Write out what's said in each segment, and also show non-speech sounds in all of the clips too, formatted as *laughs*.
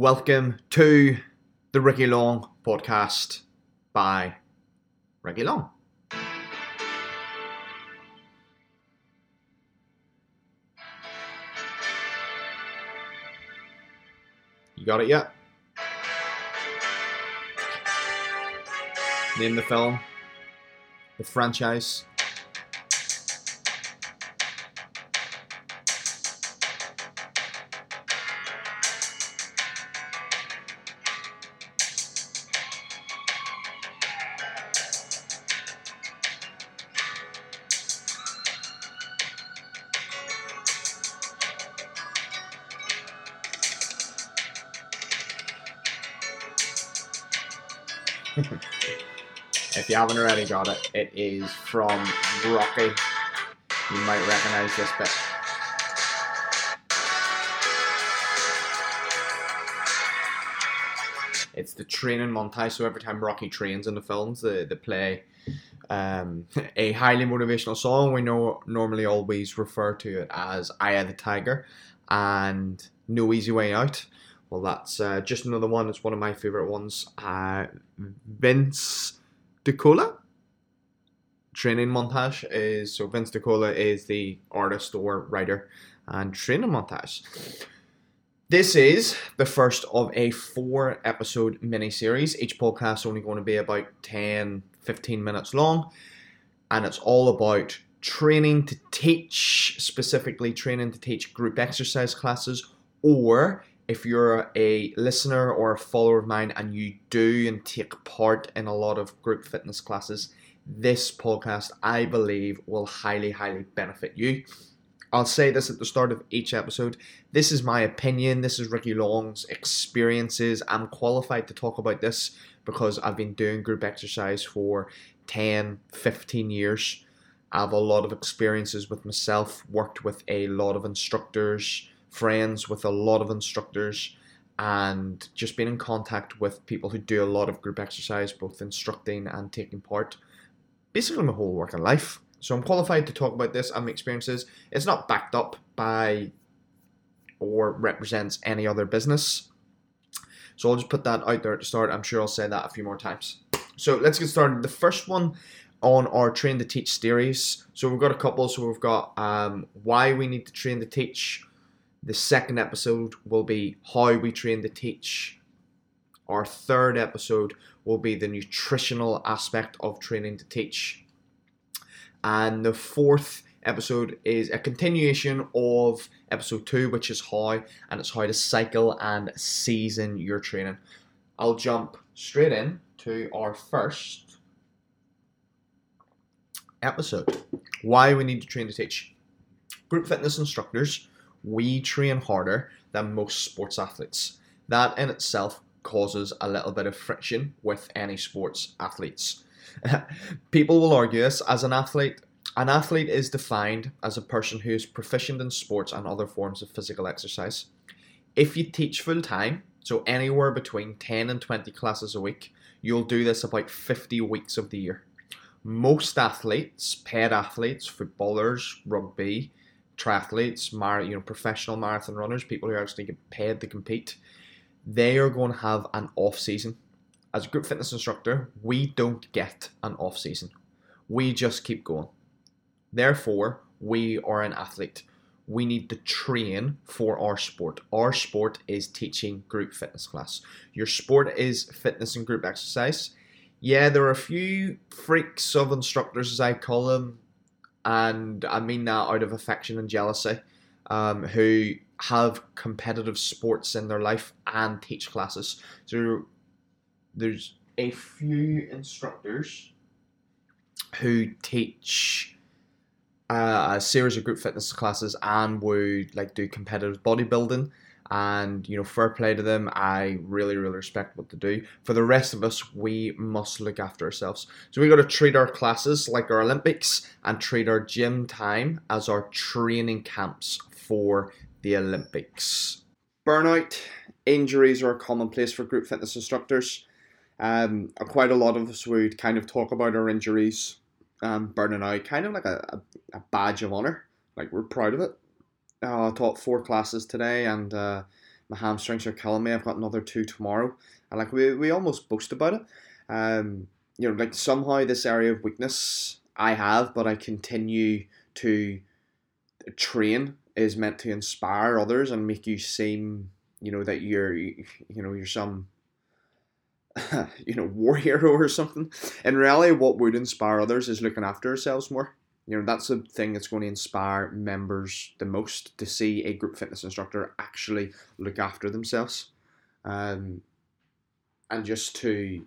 Welcome to the Ricky Long podcast by Ricky Long. You got it yet? Name the film, the franchise. *laughs* if you haven't already got it, it is from Rocky. You might recognize this bit. It's the training montage. So every time Rocky trains in the films, they, they play um, *laughs* a highly motivational song. We know normally always refer to it as "Eye of the Tiger" and "No Easy Way Out." Well, that's uh, just another one. It's one of my favorite ones. Uh, Vince DiCola training montage is so Vince DiCola is the artist or writer and training montage. This is the first of a four episode mini series. Each podcast is only going to be about 10 15 minutes long, and it's all about training to teach, specifically training to teach group exercise classes, or if you're a listener or a follower of mine and you do and take part in a lot of group fitness classes, this podcast, I believe, will highly, highly benefit you. I'll say this at the start of each episode. This is my opinion. This is Ricky Long's experiences. I'm qualified to talk about this because I've been doing group exercise for 10, 15 years. I have a lot of experiences with myself, worked with a lot of instructors, friends with a lot of instructors, and just being in contact with people who do a lot of group exercise, both instructing and taking part. Basically, my whole working life. So I'm qualified to talk about this and my experiences. It's not backed up by or represents any other business. So I'll just put that out there at the start. I'm sure I'll say that a few more times. So let's get started. The first one on our train to teach series. So we've got a couple. So we've got um, why we need to train to teach. The second episode will be how we train to teach. Our third episode will be the nutritional aspect of training to teach. And the fourth episode is a continuation of episode two, which is how, and it's how to cycle and season your training. I'll jump straight in to our first episode why we need to train to teach. Group fitness instructors, we train harder than most sports athletes. That in itself causes a little bit of friction with any sports athletes. *laughs* People will argue this as an athlete. An athlete is defined as a person who is proficient in sports and other forms of physical exercise. If you teach full time, so anywhere between 10 and 20 classes a week, you'll do this about 50 weeks of the year. Most athletes, paid athletes, footballers, rugby, triathletes, mar- you know, professional marathon runners, people who are actually get paid to compete, they are going to have an off season. As a group fitness instructor, we don't get an off season. We just keep going. Therefore, we are an athlete. We need to train for our sport. Our sport is teaching group fitness class. Your sport is fitness and group exercise. Yeah, there are a few freaks of instructors, as I call them, and I mean that out of affection and jealousy, um, who have competitive sports in their life and teach classes. So there's a few instructors who teach uh, a series of group fitness classes and would like do competitive bodybuilding and you know fair play to them. I really really respect what they do. For the rest of us we must look after ourselves. So we got to treat our classes like our olympics and treat our gym time as our training camps for the olympics. Burnout injuries are a commonplace for group fitness instructors. Um, quite a lot of us would kind of talk about our injuries um, burning out kind of like a, a badge of honor. Like we're proud of it I taught four classes today, and uh, my hamstrings are killing me. I've got another two tomorrow, and like we we almost boast about it. Um, you know, like somehow this area of weakness I have, but I continue to train is meant to inspire others and make you seem, you know, that you're, you know, you're some, *laughs* you know, war hero or something. In reality, what would inspire others is looking after ourselves more. You know, that's the thing that's going to inspire members the most to see a group fitness instructor actually look after themselves. Um, and just to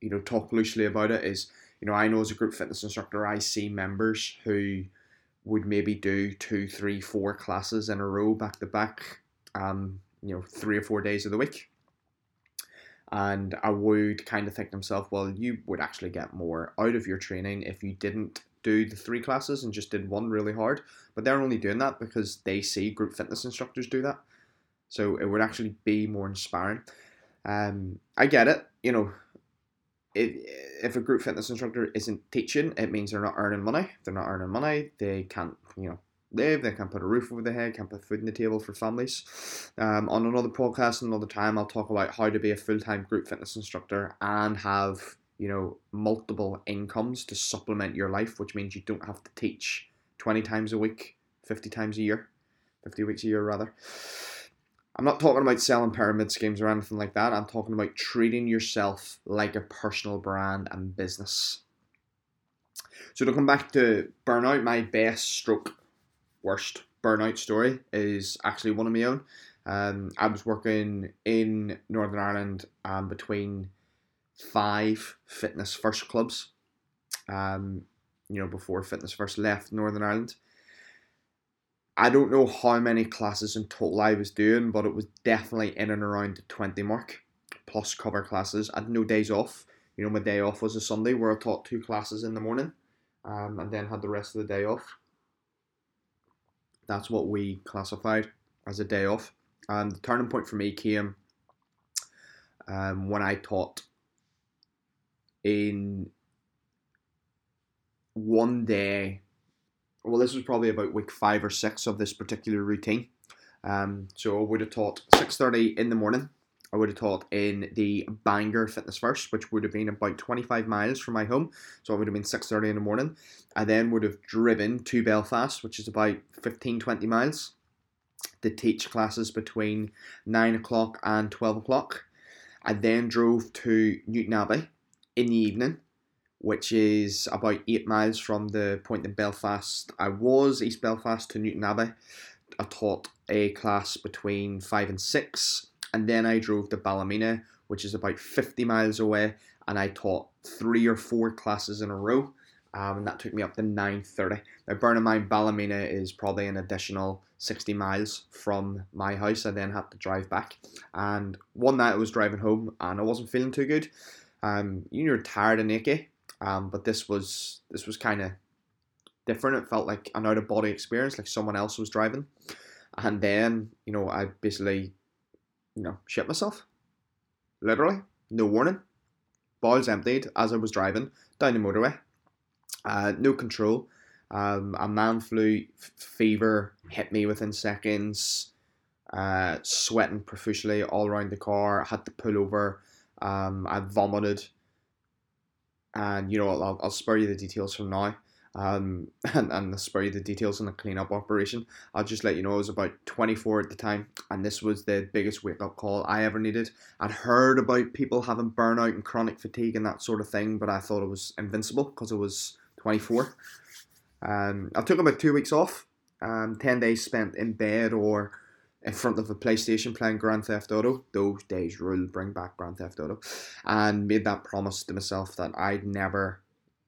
you know talk loosely about it is you know I know as a group fitness instructor I see members who would maybe do two, three, four classes in a row back to back, um, you know, three or four days of the week. And I would kind of think to myself, well, you would actually get more out of your training if you didn't do the three classes and just did one really hard. But they're only doing that because they see group fitness instructors do that. So it would actually be more inspiring. Um, I get it, you know, if a group fitness instructor isn't teaching, it means they're not earning money. If they're not earning money, they can't, you know, live. They can't put a roof over their head. Can't put food on the table for families. Um, on another podcast, another time, I'll talk about how to be a full time group fitness instructor and have you know multiple incomes to supplement your life, which means you don't have to teach twenty times a week, fifty times a year, fifty weeks a year rather. I'm not talking about selling pyramid schemes or anything like that. I'm talking about treating yourself like a personal brand and business. So to come back to burnout, my best stroke worst burnout story is actually one of my own. Um, I was working in Northern Ireland um, between five fitness first clubs. Um, you know, before fitness first left Northern Ireland. I don't know how many classes in total I was doing, but it was definitely in and around the 20 mark, plus cover classes. I had no days off. You know, my day off was a Sunday where I taught two classes in the morning um, and then had the rest of the day off. That's what we classified as a day off. And the turning point for me came um, when I taught in one day well, this was probably about week five or six of this particular routine. Um, so I would have taught 6.30 in the morning. I would have taught in the Bangor Fitness First, which would have been about 25 miles from my home. So it would have been 6.30 in the morning. I then would have driven to Belfast, which is about 15, 20 miles, to teach classes between 9 o'clock and 12 o'clock. I then drove to Newtownabbey in the evening which is about eight miles from the point in Belfast. I was East Belfast to Newtownabbey. I taught a class between five and six, and then I drove to Ballymena, which is about 50 miles away, and I taught three or four classes in a row. Um, and that took me up to 9.30. Now, bear in mind, Ballymena is probably an additional 60 miles from my house. I then had to drive back. And one night I was driving home and I wasn't feeling too good. Um, you're tired and achy, um, but this was this was kind of different. It felt like an out of body experience, like someone else was driving. And then you know I basically you know shit myself, literally, no warning. Balls emptied as I was driving down the motorway. Uh, no control. Um, a man flu f- fever hit me within seconds. Uh, sweating profusely all around the car. I had to pull over. Um, I vomited and you know I'll, I'll spare you the details from now. Um, *laughs* and, and I'll spare you the details on the cleanup operation. I'll just let you know I was about 24 at the time, and this was the biggest wake up call I ever needed. I'd heard about people having burnout and chronic fatigue and that sort of thing, but I thought it was invincible because it was 24. Um, I took about two weeks off, um, 10 days spent in bed or in front of a PlayStation playing Grand Theft Auto. Those days rule, bring back Grand Theft Auto. And made that promise to myself that I'd never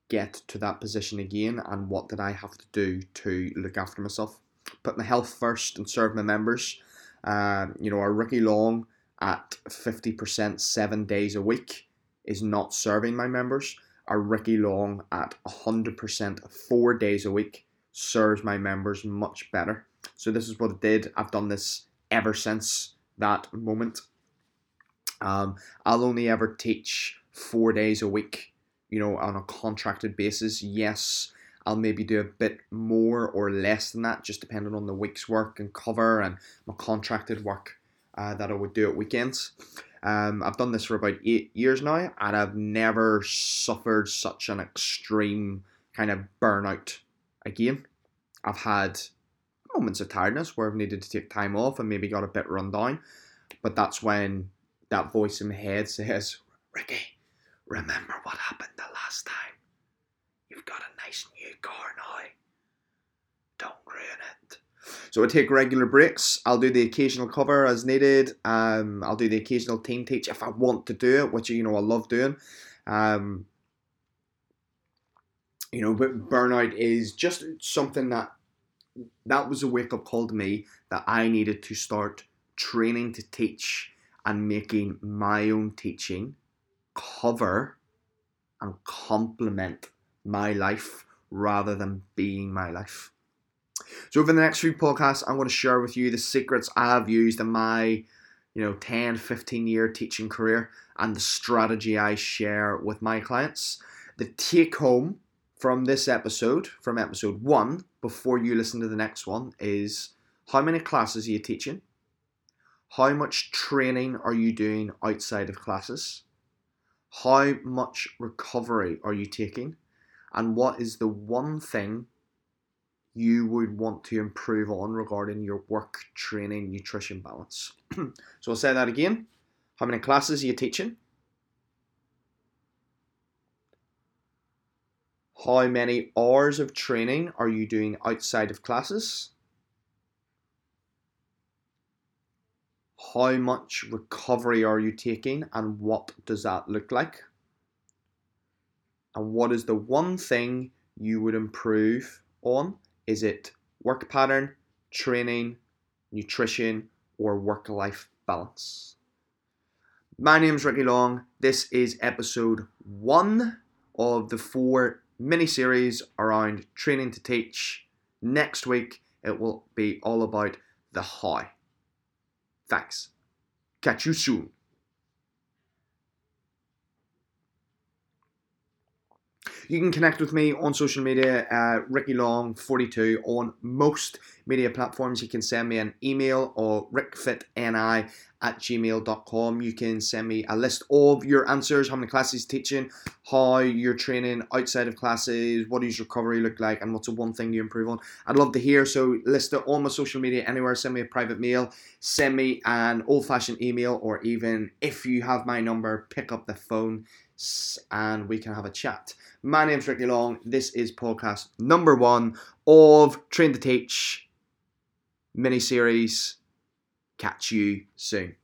get to that position again and what did I have to do to look after myself. Put my health first and serve my members. Uh, you know, a Ricky Long at 50% seven days a week is not serving my members. A Ricky Long at 100% four days a week serves my members much better. So this is what I did. I've done this ever since that moment. Um, I'll only ever teach four days a week, you know, on a contracted basis. Yes, I'll maybe do a bit more or less than that, just depending on the week's work and cover and my contracted work. uh, that I would do at weekends. Um, I've done this for about eight years now, and I've never suffered such an extreme kind of burnout again. I've had moments of tiredness where I've needed to take time off and maybe got a bit run down, but that's when that voice in my head says, Ricky, remember what happened the last time. You've got a nice new car now. Don't ruin it. So I take regular breaks. I'll do the occasional cover as needed. Um, I'll do the occasional team teach if I want to do it, which you know I love doing. Um, you know, but burnout is just something that that was a wake up call to me that I needed to start training to teach and making my own teaching cover and complement my life rather than being my life. So over the next few podcasts, I'm going to share with you the secrets I have used in my, you know, 10, 15 year teaching career and the strategy I share with my clients. The take home from this episode, from episode one, before you listen to the next one, is how many classes are you teaching? How much training are you doing outside of classes? How much recovery are you taking? And what is the one thing you would want to improve on regarding your work, training, nutrition balance? *clears throat* so I'll say that again. How many classes are you teaching? How many hours of training are you doing outside of classes? How much recovery are you taking and what does that look like? And what is the one thing you would improve on? Is it work pattern, training, nutrition, or work life balance? My name is Ricky Long. This is episode one of the four mini series around training to teach. Next week, it will be all about the how. Thanks. Catch you soon. You can connect with me on social media, uh, Ricky Long42 on most media platforms. You can send me an email or rickfitni at gmail.com. You can send me a list of your answers, how many classes teaching, how you're training outside of classes, what does recovery look like, and what's the one thing you improve on. I'd love to hear. So list it on my social media anywhere. Send me a private mail, send me an old fashioned email, or even if you have my number, pick up the phone and we can have a chat. My name's Ricky Long. This is podcast number one of Train to Teach mini series. Catch you soon.